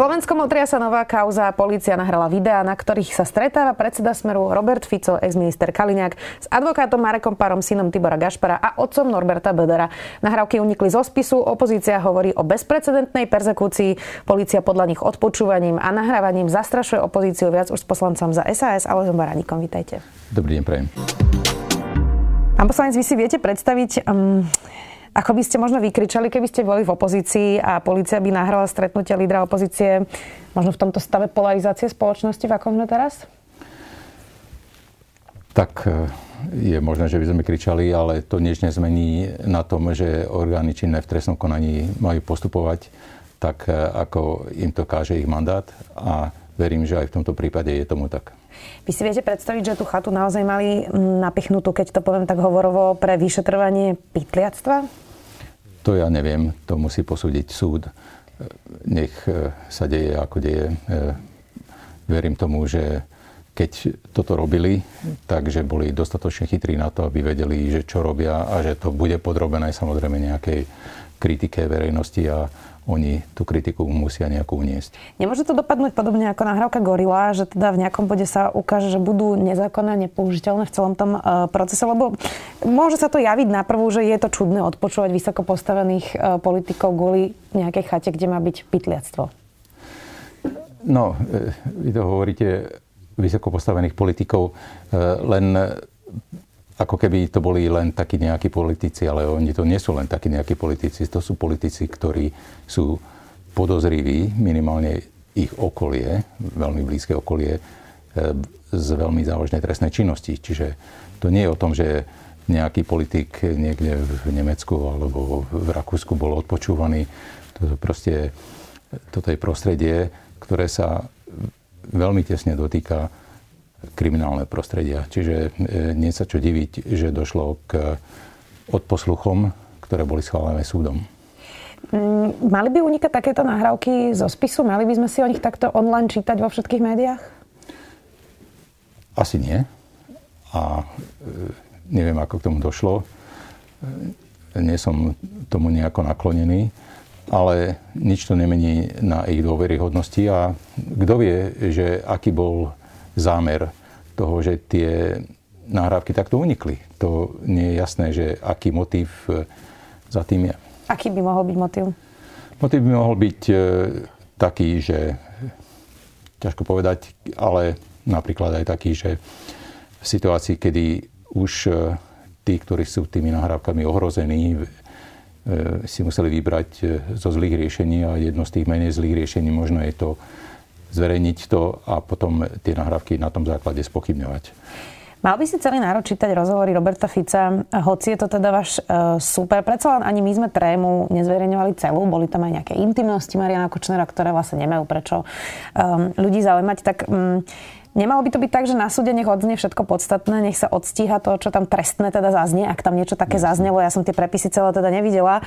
Slovenskom otria sa nová kauza. Polícia nahrala videá, na ktorých sa stretáva predseda Smeru Robert Fico, ex-minister Kaliňák, s advokátom Marekom Parom, synom Tibora Gašpara a otcom Norberta Bedera. Nahrávky unikli zo spisu, opozícia hovorí o bezprecedentnej persekúcii, polícia podľa nich odpočúvaním a nahrávaním zastrašuje opozíciu viac už s poslancom za SAS, s Baránikom. Vítajte. Dobrý deň, prajem. Pán poslanec, vy si viete predstaviť um, ako by ste možno vykričali, keby ste boli v opozícii a policia by nahrala stretnutie lídra opozície možno v tomto stave polarizácie spoločnosti, v akom sme teraz? Tak e, je možné, že by sme kričali, ale to nič nezmení na tom, že orgány činné v trestnom konaní majú postupovať tak, e, ako im to káže ich mandát a verím, že aj v tomto prípade je tomu tak. Vy si viete predstaviť, že tú chatu naozaj mali napichnutú, keď to poviem tak hovorovo, pre vyšetrovanie pytliactva? To ja neviem, to musí posúdiť súd. Nech e, sa deje, ako deje. E, verím tomu, že keď toto robili, takže boli dostatočne chytrí na to, aby vedeli, že čo robia a že to bude podrobené samozrejme nejakej kritike verejnosti a oni tú kritiku musia nejako uniesť. Nemôže to dopadnúť podobne ako nahrávka Gorila, že teda v nejakom bode sa ukáže, že budú nezákonné, nepoužiteľné v celom tom uh, procese, lebo môže sa to javiť naprvu, že je to čudné odpočúvať vysoko postavených uh, politikov kvôli nejakej chate, kde má byť pytliactvo. No, e, vy to hovoríte vysoko postavených politikov, len ako keby to boli len takí nejakí politici, ale oni to nie sú len takí nejakí politici, to sú politici, ktorí sú podozriví, minimálne ich okolie, veľmi blízke okolie, e, z veľmi závažnej trestnej činnosti. Čiže to nie je o tom, že nejaký politik niekde v Nemecku alebo v Rakúsku bol odpočúvaný. To proste, toto je prostredie, ktoré sa veľmi tesne dotýka kriminálne prostredia. Čiže e, nie sa čo diviť, že došlo k odposluchom, ktoré boli schválené súdom. Mm, mali by unikať takéto nahrávky zo spisu? Mali by sme si o nich takto online čítať vo všetkých médiách? Asi nie. A e, neviem, ako k tomu došlo. E, nie som tomu nejako naklonený, ale nič to nemení na ich dôveryhodnosti a kto vie, že aký bol zámer toho, že tie nahrávky takto unikli. To nie je jasné, že aký motív e, za tým je. Aký by mohol byť motív? Motív by mohol byť e, taký, že ťažko povedať, ale napríklad aj taký, že v situácii, kedy už e, tí, ktorí sú tými nahrávkami ohrození, si museli vybrať zo zlých riešení a jedno z tých menej zlých riešení možno je to zverejniť to a potom tie nahrávky na tom základe spochybňovať. Mal by si celý národ čítať rozhovory Roberta Fica, hoci je to teda váš e, super. Predsa len ani my sme trému nezverejňovali celú, boli tam aj nejaké intimnosti Mariana Kočnera, ktoré vlastne nemajú prečo um, ľudí zaujímať. Tak um, Nemalo by to byť tak, že na súde nech odznie všetko podstatné, nech sa odstíha to, čo tam trestné teda zaznie, ak tam niečo také zaznelo. Ja som tie prepisy celé teda nevidela.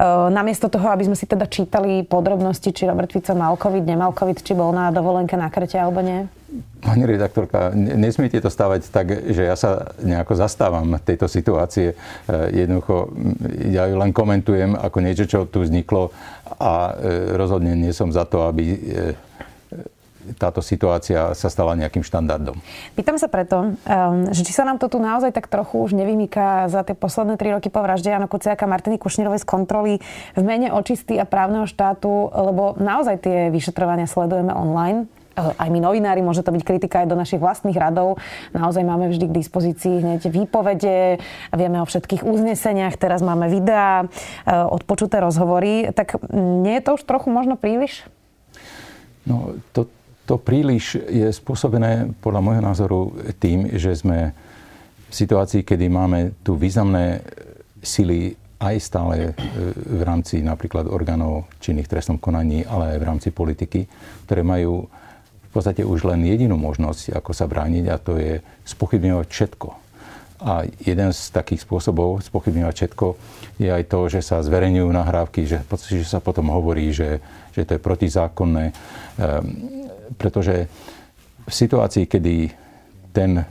Uh, namiesto toho, aby sme si teda čítali podrobnosti, či Robert Fico mal COVID, nemal COVID, či bol na dovolenke na Krete alebo nie. Pani redaktorka, nesmiete to stavať tak, že ja sa nejako zastávam tejto situácie. Jednoducho, ja ju len komentujem ako niečo, čo tu vzniklo a rozhodne nie som za to, aby táto situácia sa stala nejakým štandardom. Pýtam sa preto, um, že či sa nám to tu naozaj tak trochu už nevymýka za tie posledné tri roky po vražde Jana Kuciaka Martiny Kušnírovej z kontroly v mene očistý a právneho štátu, lebo naozaj tie vyšetrovania sledujeme online aj my novinári, môže to byť kritika aj do našich vlastných radov. Naozaj máme vždy k dispozícii hneď výpovede, vieme o všetkých uzneseniach, teraz máme videá, e, odpočuté rozhovory. Tak nie je to už trochu možno príliš? No, to, to príliš je spôsobené podľa môjho názoru tým, že sme v situácii, kedy máme tu významné sily aj stále e, v rámci napríklad orgánov činných trestnom konaní, ale aj v rámci politiky, ktoré majú v podstate už len jedinú možnosť, ako sa brániť a to je spochybňovať všetko. A jeden z takých spôsobov spochybňovať všetko je aj to, že sa zverejňujú nahrávky, že, že sa potom hovorí, že, že to je protizákonné. Um, pretože v situácii, kedy ten,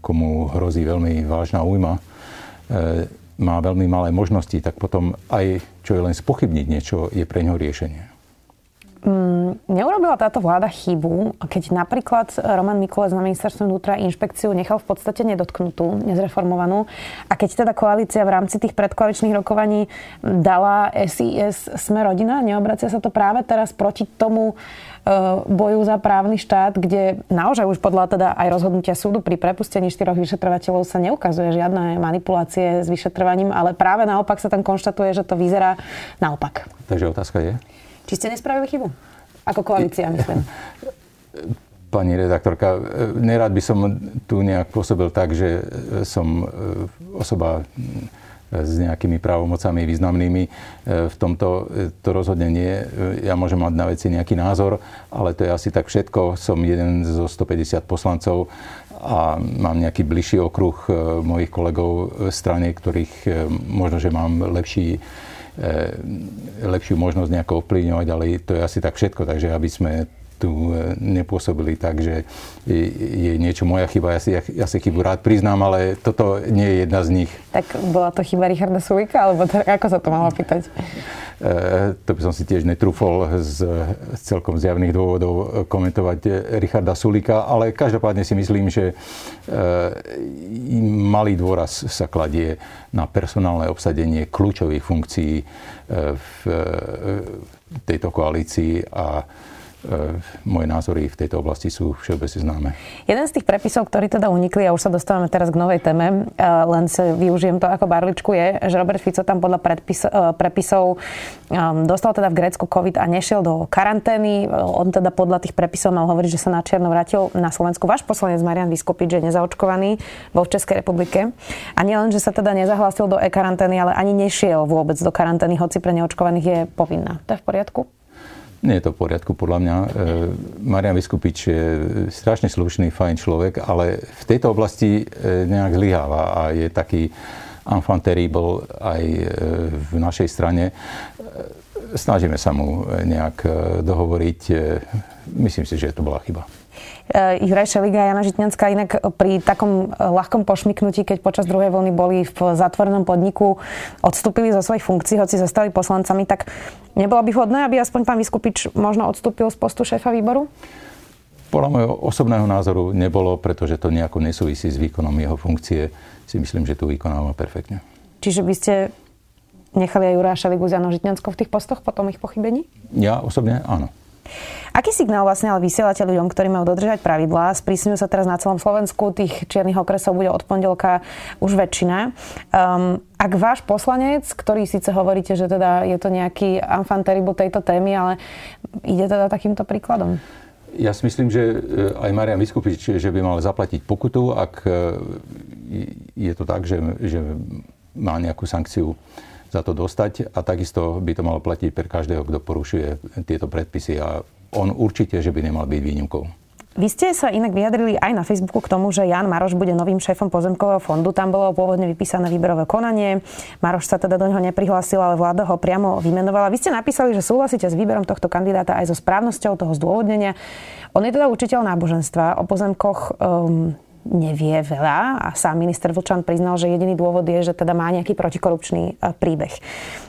komu hrozí veľmi vážna újma, e, má veľmi malé možnosti, tak potom aj čo je len spochybniť niečo, je pre ňo riešenie. Mm, neurobila táto vláda chybu, keď napríklad Roman Mikulec na ministerstve vnútra inšpekciu nechal v podstate nedotknutú, nezreformovanú a keď teda koalícia v rámci tých predkoaličných rokovaní dala SIS Sme rodina, neobracia sa to práve teraz proti tomu boju za právny štát, kde naozaj už podľa teda aj rozhodnutia súdu pri prepustení štyroch vyšetrovateľov sa neukazuje žiadne manipulácie s vyšetrovaním, ale práve naopak sa tam konštatuje, že to vyzerá naopak. Takže otázka je? Či ste nespravili chybu? Ako koalícia, myslím. Pani redaktorka, nerad by som tu nejak pôsobil tak, že som e, osoba s nejakými právomocami významnými. E, v tomto e, to rozhodne nie. Ja môžem mať na veci nejaký názor, ale to je asi tak všetko. Som jeden zo 150 poslancov a mám nejaký bližší okruh mojich kolegov v strane, ktorých možno, že mám lepší E, lepšiu možnosť nejako ovplyvňovať, ale to je asi tak všetko. Takže aby sme tu e, nepôsobili tak, že je niečo moja chyba. Ja si, ja si chybu rád priznám, ale toto nie je jedna z nich. Tak bola to chyba Richarda Sulika, alebo to, ako sa to malo pýtať? E, to by som si tiež netrúfol z, z celkom zjavných dôvodov komentovať Richarda Sulika, ale každopádne si myslím, že e, malý dôraz sa kladie na personálne obsadenie kľúčových funkcií e, v tejto koalícii a E, moje názory v tejto oblasti sú všeobecne známe. Jeden z tých prepisov, ktorí teda unikli, a už sa dostávame teraz k novej téme, e, len sa využijem to ako barličku, je, že Robert Fico tam podľa predpis, e, prepisov dostal teda v Grécku COVID a nešiel do karantény. On teda podľa tých prepisov mal hovoriť, že sa na čierno vrátil na Slovensku. Váš poslanec Marian Vyskupič, je nezaočkovaný, bol v Českej republike. A nielen, že sa teda nezahlásil do e-karantény, ale ani nešiel vôbec do karantény, hoci pre neočkovaných je povinná. To je v poriadku? Nie je to v poriadku podľa mňa. E, Marian Vyskupič je strašne slušný, fajn človek, ale v tejto oblasti e, nejak zlyháva a je taký enfant terrible aj e, v našej strane. Snažíme sa mu nejak dohovoriť. Myslím si, že to bola chyba. Juraj eh, Šeliga a Jana Žitňanská inak pri takom eh, ľahkom pošmiknutí, keď počas druhej vlny boli v zatvorenom podniku, odstúpili zo svojich funkcií, hoci zostali poslancami, tak nebolo by vhodné, aby aspoň pán Vyskupič možno odstúpil z postu šéfa výboru? Podľa môjho osobného názoru nebolo, pretože to nejako nesúvisí s výkonom jeho funkcie. Si myslím, že tu vykonáva perfektne. Čiže by ste nechali aj Juraja Šeligu s Janou Žitňanskou v tých postoch potom ich pochybení? Ja osobne áno. Aký signál vlastne ale vysielate ľuďom, ktorí majú dodržať pravidlá? Sprísňujú sa teraz na celom Slovensku, tých čiernych okresov bude od pondelka už väčšina. Um, ak váš poslanec, ktorý síce hovoríte, že teda je to nejaký enfant terrible tejto témy, ale ide teda takýmto príkladom? Ja si myslím, že eh, aj Marian Vyskupič, že by mal zaplatiť pokutu, ak eh, je to tak, že, že má nejakú sankciu za to dostať a takisto by to malo platiť pre každého, kto porušuje tieto predpisy a on určite, že by nemal byť výnimkou. Vy ste sa inak vyjadrili aj na Facebooku k tomu, že Jan Maroš bude novým šéfom pozemkového fondu. Tam bolo pôvodne vypísané výberové konanie. Maroš sa teda do neho neprihlásil, ale vláda ho priamo vymenovala. Vy ste napísali, že súhlasíte s výberom tohto kandidáta aj so správnosťou toho zdôvodnenia. On je teda učiteľ náboženstva. O pozemkoch um, nevie veľa a sám minister Vlčan priznal, že jediný dôvod je, že teda má nejaký protikorupčný e, príbeh.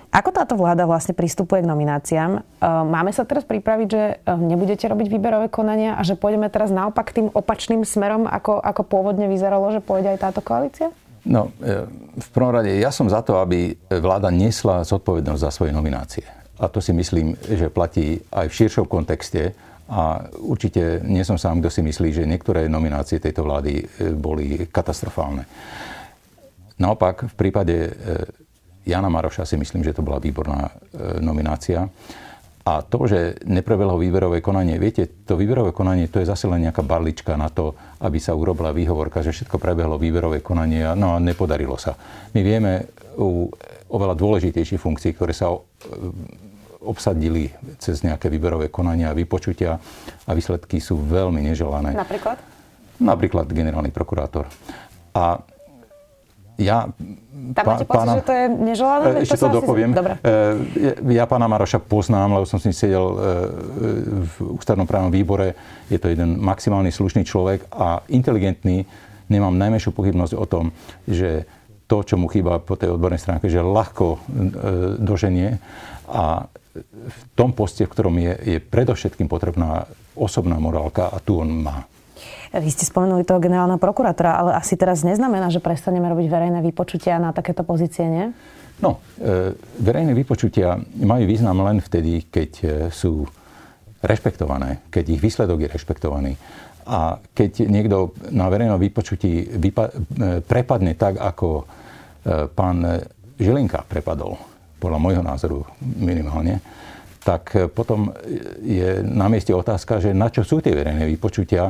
Ako táto vláda vlastne pristupuje k nomináciám? E, máme sa teraz pripraviť, že e, nebudete robiť výberové konania a že pôjdeme teraz naopak tým opačným smerom, ako, ako pôvodne vyzeralo, že pôjde aj táto koalícia? No, v prvom rade ja som za to, aby vláda nesla zodpovednosť za svoje nominácie. A to si myslím, že platí aj v širšom kontexte a určite nie som sám, kto si myslí, že niektoré nominácie tejto vlády e, boli katastrofálne. Naopak, v prípade e, Jana Maroša si myslím, že to bola výborná e, nominácia. A to, že neprebehlo výberové konanie, viete, to výberové konanie to je zase len nejaká barlička na to, aby sa urobila výhovorka, že všetko prebehlo výberové konanie, no a nepodarilo sa. My vieme u oveľa dôležitejších funkcií, ktoré sa obsadili cez nejaké výberové konania a vypočutia a výsledky sú veľmi neželané. Napríklad? Napríklad generálny prokurátor. A ja tam máte pocit, pána, že to je neželané? Ešte to, to dopoviem. Dobre. Ja pána Maroša poznám, lebo som s ním sedel v ústavnom právnom výbore. Je to jeden maximálny slušný človek a inteligentný. Nemám najmenšiu pochybnosť o tom, že to, čo mu chýba po tej odbornej stránke, že ľahko doženie a v tom poste, v ktorom je, je predovšetkým potrebná osobná morálka a tu on má. Vy ste spomenuli toho generálneho prokurátora, ale asi teraz neznamená, že prestaneme robiť verejné vypočutia na takéto pozície, nie? No, e, verejné vypočutia majú význam len vtedy, keď e, sú rešpektované, keď ich výsledok je rešpektovaný. A keď niekto na verejnom vypočutí vypa- e, prepadne tak, ako pán Žilinka prepadol, podľa môjho názoru minimálne, tak e, potom je na mieste otázka, že na čo sú tie verejné vypočutia,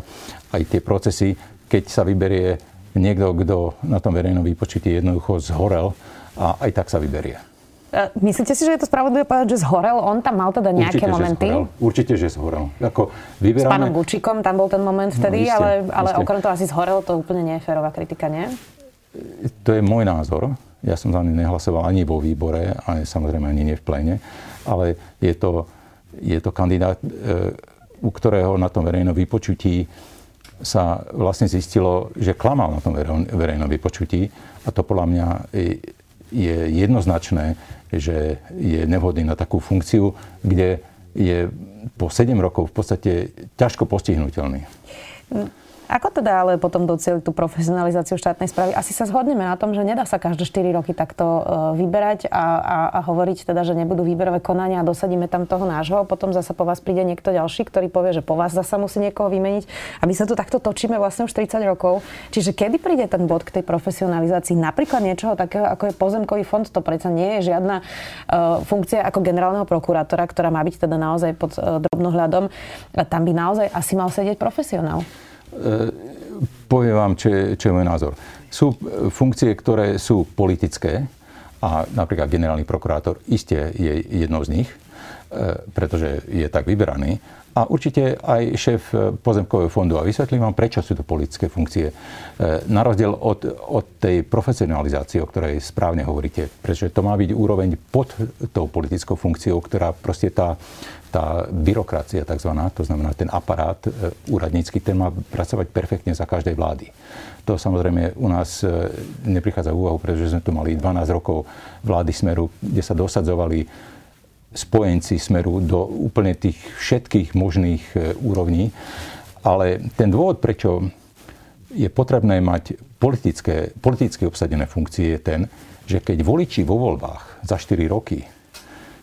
aj tie procesy, keď sa vyberie niekto, kto na tom verejnom vypočutí jednoducho zhorel a aj tak sa vyberie. E, myslíte si, že je to spravodlivé povedať, že zhorel? On tam mal teda nejaké Určite, momenty? Že zhorel. Určite, že zhorel. Ako vyberáme... S pánom Bučikom tam bol ten moment vtedy, no, ale, ale okrem toho asi zhorel, to úplne nie je férová kritika, nie? To je môj názor. Ja som za nehlasoval ani vo výbore, ale samozrejme ani nie v plene ale je to, je to kandidát, e, u ktorého na tom verejnom vypočutí sa vlastne zistilo, že klamal na tom verejnom vypočutí a to podľa mňa je jednoznačné, že je nevhodný na takú funkciu, kde je po 7 rokov v podstate ťažko postihnutelný. Ako teda ale potom docieliť tú profesionalizáciu štátnej správy? Asi sa zhodneme na tom, že nedá sa každé 4 roky takto e, vyberať a, a, a hovoriť teda, že nebudú výberové konania a dosadíme tam toho nášho. Potom zasa po vás príde niekto ďalší, ktorý povie, že po vás zasa musí niekoho vymeniť. A my sa tu takto točíme vlastne už 30 rokov. Čiže kedy príde ten bod k tej profesionalizácii? Napríklad niečoho takého, ako je pozemkový fond, to predsa nie je žiadna uh, funkcia ako generálneho prokurátora, ktorá má byť teda naozaj pod uh, drobnohľadom. Tam by naozaj asi mal sedieť profesionál. Poviem vám, čo je, čo je môj názor. Sú e, funkcie, ktoré sú politické a napríklad generálny prokurátor iste je jednou z nich, e, pretože je tak vyberaný. A určite aj šéf pozemkového fondu. A vysvetlím vám, prečo sú to politické funkcie. Na rozdiel od, od tej profesionalizácie, o ktorej správne hovoríte. Pretože to má byť úroveň pod tou politickou funkciou, ktorá proste tá, tá byrokracia tzv., to znamená ten aparát e, úradnícky, ten má pracovať perfektne za každej vlády. To samozrejme u nás e, neprichádza úvahu, pretože sme tu mali 12 rokov vlády Smeru, kde sa dosadzovali spojenci Smeru do úplne tých všetkých možných e, úrovní. Ale ten dôvod, prečo je potrebné mať politické, politicky obsadené funkcie, je ten, že keď voliči vo voľbách za 4 roky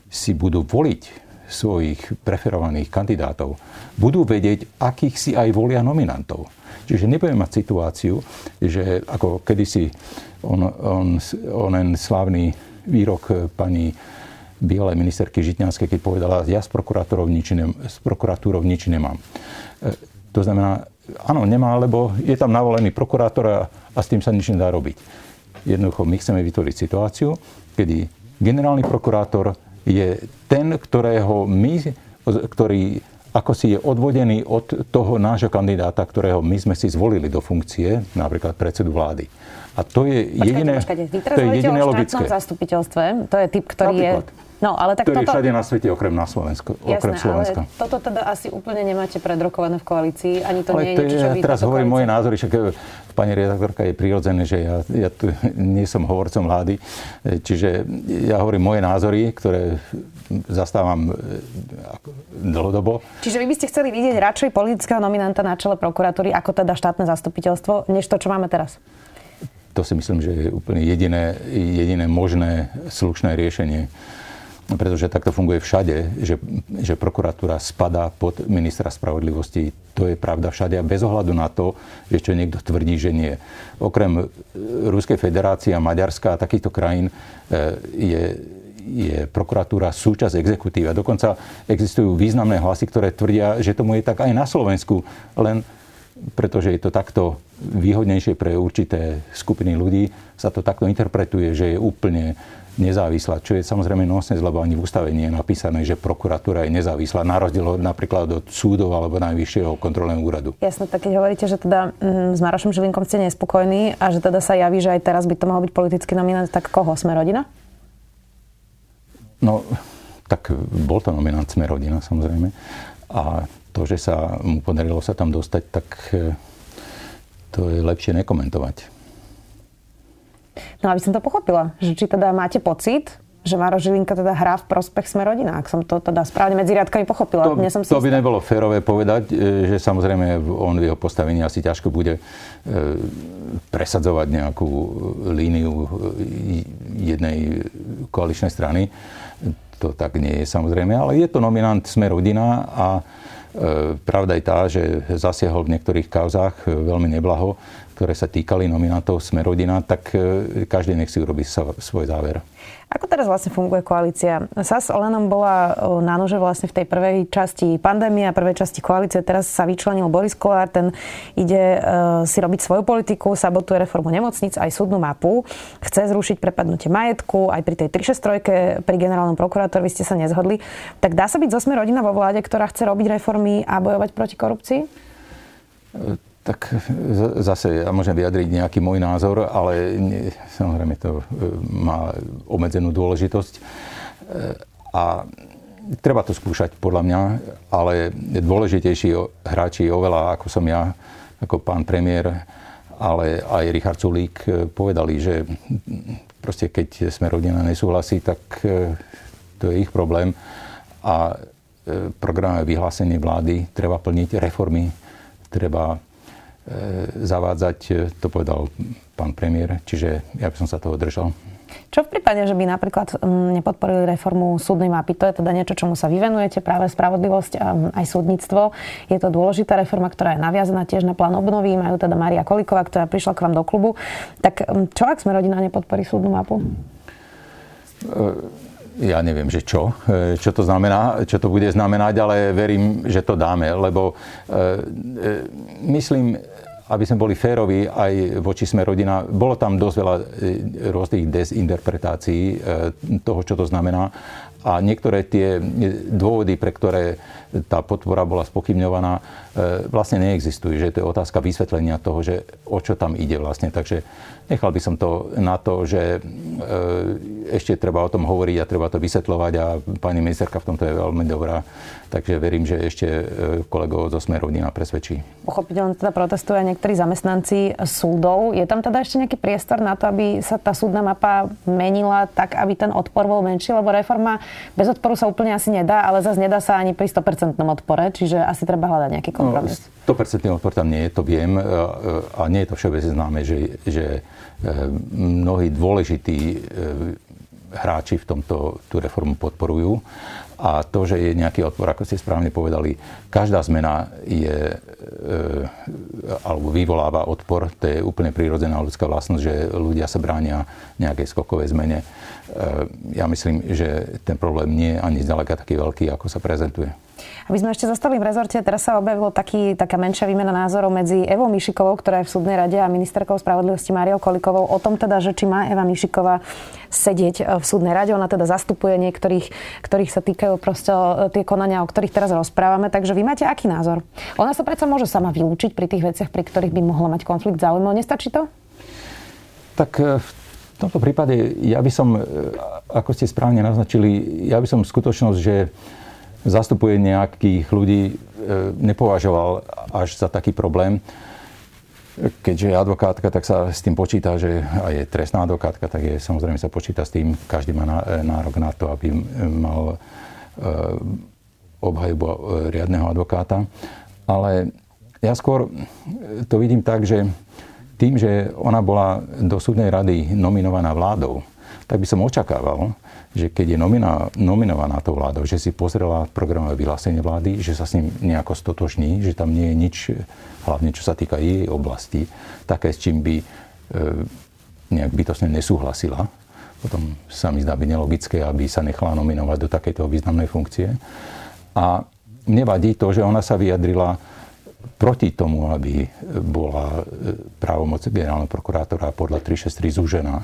si budú voliť svojich preferovaných kandidátov, budú vedieť, akých si aj volia nominantov. Čiže nebudeme mať situáciu, že ako kedysi on, on, onen slávny výrok pani bývalej ministerky Žitňanskej, keď povedala, ja s prokurátorov nič, ne, s prokuratúrov nič nemám. E, to znamená, áno, nemá, lebo je tam navolený prokurátor a, a s tým sa nič nedá robiť. Jednoducho, my chceme vytvoriť situáciu, kedy generálny prokurátor je ten, ktorého my, ktorý ako si je odvodený od toho nášho kandidáta, ktorého my sme si zvolili do funkcie, napríklad predsedu vlády. A to je počkajte, jediné, počkajte. Vy to je jediné o logické. zastupiteľstve. To je typ, ktorý napríklad. je No, ale tak ktorý toto... všade na svete okrem na Slovensku, Jasné, okrem Slovenska. Ale toto teda asi úplne nemáte predrokované v koalícii, ani to ale nie je niečo, čo ja teraz hovorím moje názory, však e, pani redaktorka je prirodzené, že ja, ja tu nie som hovorcom vlády, e, čiže ja hovorím moje názory, ktoré zastávam e, dlhodobo. Čiže vy by ste chceli vidieť radšej politického nominanta na čele prokuratúry, ako teda štátne zastupiteľstvo, než to, čo máme teraz? To si myslím, že je úplne jediné, jediné možné slušné riešenie pretože takto funguje všade, že, že prokuratúra spadá pod ministra spravodlivosti. To je pravda všade a bez ohľadu na to, že čo niekto tvrdí, že nie. Okrem Ruskej federácie a Maďarska a takýchto krajín e, je, je prokuratúra súčasť exekutívy. A dokonca existujú významné hlasy, ktoré tvrdia, že tomu je tak aj na Slovensku, len pretože je to takto výhodnejšie pre určité skupiny ľudí, sa to takto interpretuje, že je úplne nezávislá, čo je samozrejme nonsens, lebo ani v ústave nie je napísané, že prokuratúra je nezávislá, na rozdiel napríklad od súdov alebo najvyššieho kontrolného úradu. Jasne, tak keď hovoríte, že teda mm, s Marošom Žilinkom ste nespokojní a že teda sa javí, že aj teraz by to mohol byť politický nominant, tak koho? Sme rodina? No, tak bol to nominant Sme rodina, samozrejme. A to, že sa mu podarilo sa tam dostať, tak e, to je lepšie nekomentovať. No aby som to pochopila, že či teda máte pocit, že Maro Žilinka teda hrá v prospech sme rodina, ak som to teda správne medzi riadkami pochopila. To, som si to by nebolo férové povedať, e, že samozrejme on v jeho postavení asi ťažko bude e, presadzovať nejakú líniu e, jednej koaličnej strany. To tak nie je samozrejme, ale je to nominant Sme rodina a pravda je tá, že zasiahol v niektorých kauzách veľmi neblaho ktoré sa týkali nominátov Smerodina, tak e, každý nech si urobí svoj záver. Ako teraz vlastne funguje koalícia? SAS Olenom bola na nože vlastne v tej prvej časti pandémie a prvej časti koalície. Teraz sa vyčlenil Boris Kolár, ten ide uh, si robiť svoju politiku, sabotuje reformu nemocnic, aj súdnu mapu. Chce zrušiť prepadnutie majetku, aj pri tej 363 pri generálnom prokurátorovi ste sa nezhodli. Tak dá sa byť zosme rodina vo vláde, ktorá chce robiť reformy a bojovať proti korupcii? Tak zase ja môžem vyjadriť nejaký môj názor, ale nie, samozrejme to e, má obmedzenú dôležitosť. E, a treba to skúšať podľa mňa, ale dôležitejší hráči oveľa ako som ja, ako pán premiér, ale aj Richard Sulík e, povedali, že proste keď sme rodina nesúhlasí, tak to je ich problém. A programové vyhlásenie vlády treba plniť reformy, treba zavádzať, e, to povedal pán premiér, čiže ja by som sa toho držal. Čo v prípade, že by napríklad nepodporili reformu súdnej mapy? To je teda niečo, čomu sa vyvenujete, práve spravodlivosť a aj súdnictvo. Je to dôležitá reforma, ktorá je naviazaná tiež na plán obnovy. Majú teda Maria Kolíková, ktorá prišla k vám do klubu. Tak čo, ak sme rodina nepodporí súdnu mapu? E, ja neviem, že čo, e, čo to znamená, čo to bude znamenať, ale verím, že to dáme, lebo e, e, myslím, aby sme boli férovi aj voči sme rodina, bolo tam dosť veľa rôznych dezinterpretácií toho, čo to znamená. A niektoré tie dôvody, pre ktoré tá podpora bola spochybňovaná, vlastne neexistujú. Že to je otázka vysvetlenia toho, že o čo tam ide vlastne. Takže Nechal by som to na to, že e, ešte treba o tom hovoriť a treba to vysvetľovať a pani ministerka v tomto je veľmi dobrá. Takže verím, že ešte e, kolegov zo Sme rodina presvedčí. Pochopiteľne teda protestujú aj niektorí zamestnanci súdov. Je tam teda ešte nejaký priestor na to, aby sa tá súdna mapa menila tak, aby ten odpor bol menší? Lebo reforma bez odporu sa úplne asi nedá, ale zase nedá sa ani pri 100% odpore, čiže asi treba hľadať nejaký no, kompromis. No, 100% odpor tam nie je, to viem. A nie je to všeobecne známe, že, že E, mnohí dôležití e, hráči v tomto tú reformu podporujú. A to, že je nejaký odpor, ako ste správne povedali, každá zmena je, e, alebo vyvoláva odpor, to je úplne prírodzená ľudská vlastnosť, že ľudia sa bránia nejakej skokovej zmene. Ja myslím, že ten problém nie je ani zďaleka taký veľký, ako sa prezentuje. Aby sme ešte zostali v rezorte, teraz sa objavilo taký, taká menšia výmena názorov medzi Evou Mišikovou, ktorá je v súdnej rade a ministerkou spravodlivosti Máriou Kolikovou o tom teda, že či má Eva Mišiková sedieť e, v súdnej rade. Ona teda zastupuje niektorých, ktorých sa týkajú proste e, tie konania, o ktorých teraz rozprávame. Takže vy máte aký názor? Ona sa predsa môže sama vylúčiť pri tých veciach, pri ktorých by mohla mať konflikt záujmov. Nestačí to? Tak e, v tomto prípade ja by som, ako ste správne naznačili, ja by som skutočnosť, že zastupuje nejakých ľudí, e, nepovažoval až za taký problém. Keďže je advokátka, tak sa s tým počíta, že aj je trestná advokátka, tak je samozrejme sa počíta s tým, každý má e, nárok na to, aby mal e, obhajbu riadneho advokáta. Ale ja skôr to vidím tak, že tým, že ona bola do súdnej rady nominovaná vládou, tak by som očakával, že keď je nomina, nominovaná tou vládou, že si pozrela programové vyhlásenie vlády, že sa s ním nejako stotožní, že tam nie je nič, hlavne čo sa týka jej oblasti, také, s čím by e, nejak bytosne nesúhlasila. Potom sa mi zdá byť nelogické, aby sa nechala nominovať do takejto významnej funkcie. A mne vadí to, že ona sa vyjadrila proti tomu, aby bola e, právomoc generálneho prokurátora podľa 363 zúžená.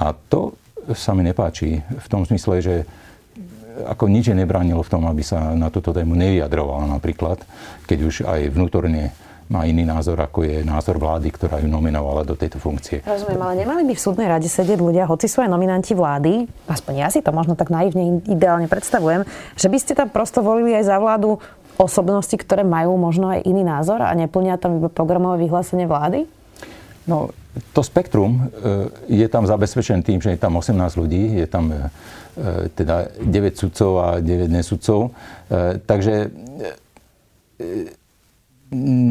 A to sa mi nepáči. V tom smysle, že ako nič nebránilo v tom, aby sa na túto tému nevyjadrovala napríklad, keď už aj vnútorne má iný názor, ako je názor vlády, ktorá ju nominovala do tejto funkcie. Rozumiem, ale nemali by v súdnej rade sedieť ľudia, hoci sú aj nominanti vlády, aspoň ja si to možno tak naivne ideálne predstavujem, že by ste tam prosto volili aj za vládu osobnosti, ktoré majú možno aj iný názor a neplnia tam iba programové vyhlásenie vlády? No, to spektrum e, je tam zabezpečené tým, že je tam 18 ľudí, je tam e, teda 9 sudcov a 9 nesudcov. E, takže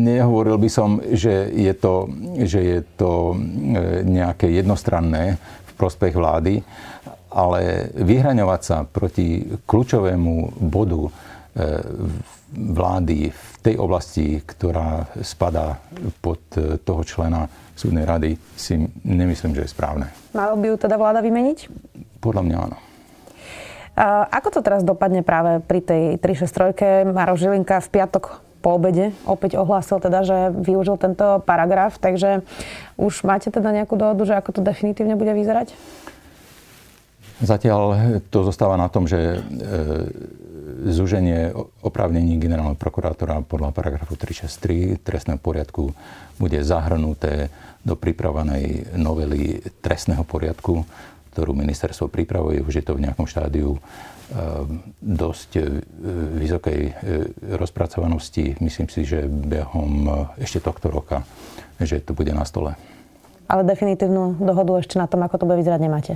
nehovoril by som, že je to, že je to nejaké jednostranné v prospech vlády, ale vyhraňovať sa proti kľúčovému bodu vlády v tej oblasti, ktorá spadá pod toho člena súdnej rady si nemyslím, že je správne. Malo by ju teda vláda vymeniť? Podľa mňa áno. A ako to teraz dopadne práve pri tej 363? Maro Žilinka v piatok po obede opäť ohlásil teda, že využil tento paragraf, takže už máte teda nejakú dohodu, že ako to definitívne bude vyzerať? Zatiaľ to zostáva na tom, že e, zúženie oprávnení generálneho prokurátora podľa paragrafu 363 trestného poriadku bude zahrnuté do pripravenej novely trestného poriadku, ktorú ministerstvo pripravuje. Už je to v nejakom štádiu eh, dosť eh, vysokej eh, rozpracovanosti. Myslím si, že behom ešte tohto roka, že to bude na stole. Ale definitívnu dohodu ešte na tom, ako to bude vyzerať, nemáte?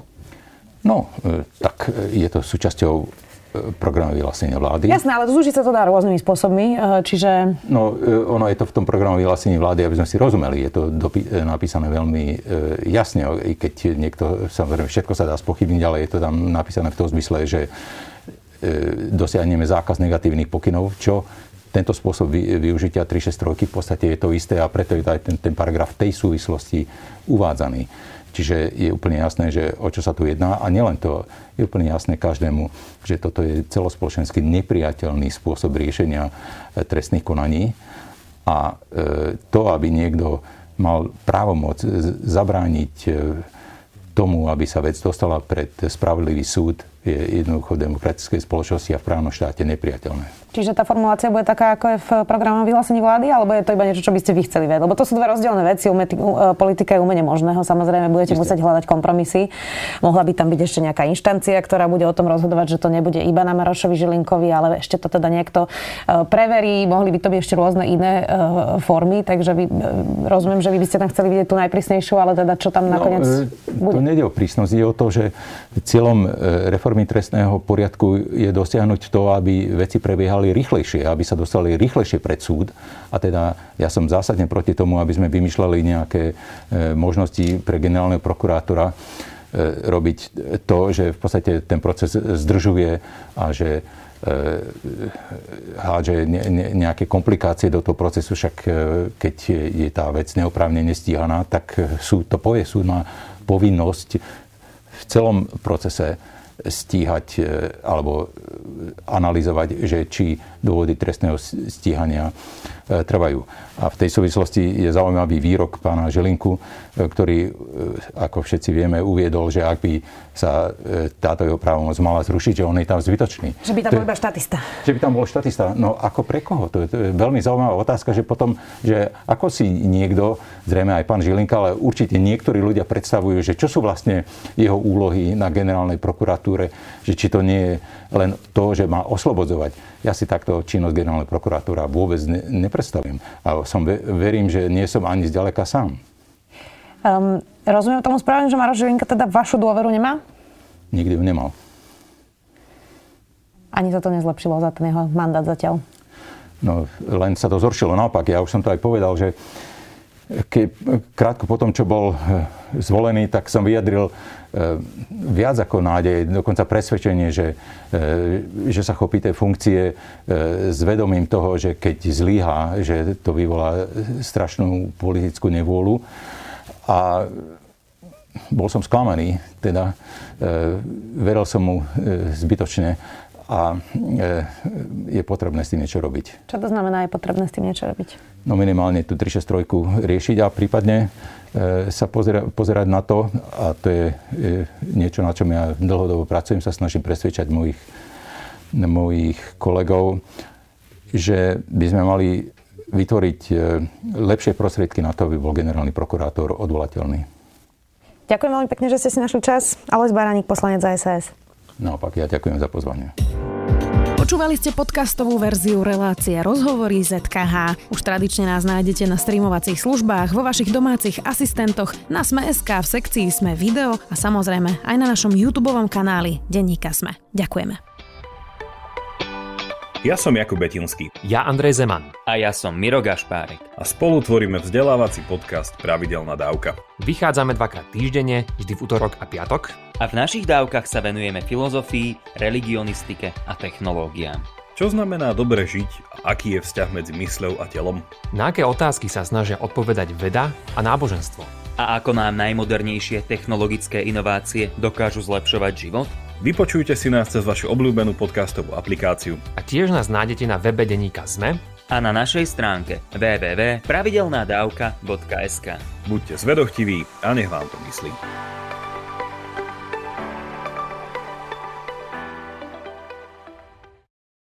No, tak je to súčasťou programe vyhlásenia vlády. Jasné, ale zúžiť sa to dá rôznymi spôsobmi, eh, čiže... No, eh, ono je to v tom programe vyhlásení vlády, aby sme si rozumeli. Je to dopi- eh, napísané veľmi jasne, i keď niekto, samozrejme, všetko sa dá spochybniť, ale je to tam napísané v tom zmysle, že dosiahneme zákaz negatívnych pokynov, čo tento spôsob využitia 363 v podstate je to isté a preto je aj ten, ten paragraf v tej súvislosti uvádzaný. Čiže je úplne jasné, že o čo sa tu jedná. A nielen to, je úplne jasné každému, že toto je celospoločensky nepriateľný spôsob riešenia e, trestných konaní. A e, to, aby niekto mal právomoc zabrániť e, tomu, aby sa vec dostala pred spravodlivý súd, je jednoducho v demokratickej spoločnosti a v právnom štáte nepriateľné. Čiže tá formulácia bude taká, ako je v programom vyhlásení vlády, alebo je to iba niečo, čo by ste vy chceli vedieť? Lebo to sú dve rozdielne veci. Umeti, uh, politika je umenie možného. Samozrejme, budete Isté. musieť hľadať kompromisy. Mohla by tam byť ešte nejaká inštancia, ktorá bude o tom rozhodovať, že to nebude iba na Marošovi Žilinkovi, ale ešte to teda niekto uh, preverí. Mohli by to byť ešte rôzne iné uh, formy. Takže vy, rozumiem, že vy by ste tam chceli vidieť tú najprísnejšiu, ale teda čo tam no, nakoniec no, bude? To nejde o prísnosť, ide o to, že cieľom reformy trestného poriadku je dosiahnuť to, aby veci prebiehali rýchlejšie, aby sa dostali rýchlejšie pred súd. A teda ja som zásadne proti tomu, aby sme vymýšľali nejaké e, možnosti pre generálneho prokurátora e, robiť to, že v podstate ten proces zdržuje a že e, hádže nejaké komplikácie do toho procesu, však keď je tá vec neoprávne nestíhaná, tak súd to povie, súd má povinnosť v celom procese stíhať e, alebo analyzovať, že či dôvody trestného stíhania e, trvajú. A v tej súvislosti je zaujímavý výrok pána Želinku, e, ktorý, ako všetci vieme, uviedol, že ak by sa táto jeho právomoc mala zrušiť, že on je tam zbytočný. Že by tam bol iba štatista. Že by tam bol štatista. No ako pre koho? To je, to je veľmi zaujímavá otázka, že potom, že ako si niekto, zrejme aj pán Žilinka, ale určite niektorí ľudia predstavujú, že čo sú vlastne jeho úlohy na generálnej prokuratúre, že či to nie je len to, že má oslobodzovať. Ja si takto činnosť generálnej prokuratúra vôbec ne, nepredstavím. A som, verím, že nie som ani zďaleka sám. Um, rozumiem tomu správne, že Maroš Žilinka teda vašu dôveru nemá? Nikdy ju nemal. Ani to nezlepšilo za ten jeho mandát zatiaľ? No, len sa to zhoršilo. Naopak, ja už som to aj povedal, že ke, krátko po tom, čo bol eh, zvolený, tak som vyjadril viac ako nádej, dokonca presvedčenie, že, eh, že sa chopí tej funkcie s vedomím toho, že keď zlíha, že to vyvolá strašnú politickú nevôľu. A bol som sklamaný, teda veril som mu zbytočne a je potrebné s tým niečo robiť. Čo to znamená, je potrebné s tým niečo robiť? No minimálne tú 363 riešiť a prípadne sa pozera, pozerať na to, a to je niečo, na čom ja dlhodobo pracujem, sa snažím presvedčať mojich, mojich kolegov, že by sme mali vytvoriť lepšie prostriedky na to, aby bol generálny prokurátor odvolateľný. Ďakujem veľmi pekne, že ste si našli čas. Alois Baraník, poslanec za SAS. Naopak, ja ďakujem za pozvanie. Počúvali ste podcastovú verziu relácie Rozhovory ZKH. Už tradične nás nájdete na streamovacích službách, vo vašich domácich asistentoch, na Sme.sk, v sekcii Sme video a samozrejme aj na našom YouTube kanáli Denníka Sme. Ďakujeme. Ja som Jakub Betinský. Ja Andrej Zeman. A ja som Miro Gašpárek. A spolu tvoríme vzdelávací podcast Pravidelná dávka. Vychádzame dvakrát týždenne, vždy v útorok a piatok. A v našich dávkach sa venujeme filozofii, religionistike a technológiám. Čo znamená dobre žiť a aký je vzťah medzi mysľou a telom? Na aké otázky sa snažia odpovedať veda a náboženstvo? A ako nám najmodernejšie technologické inovácie dokážu zlepšovať život? Vypočujte si nás cez vašu obľúbenú podcastovú aplikáciu. A tiež nás nájdete na webe Deníka Zme a na našej stránke www.pravidelnadavka.sk Buďte zvedochtiví a nech vám to myslí.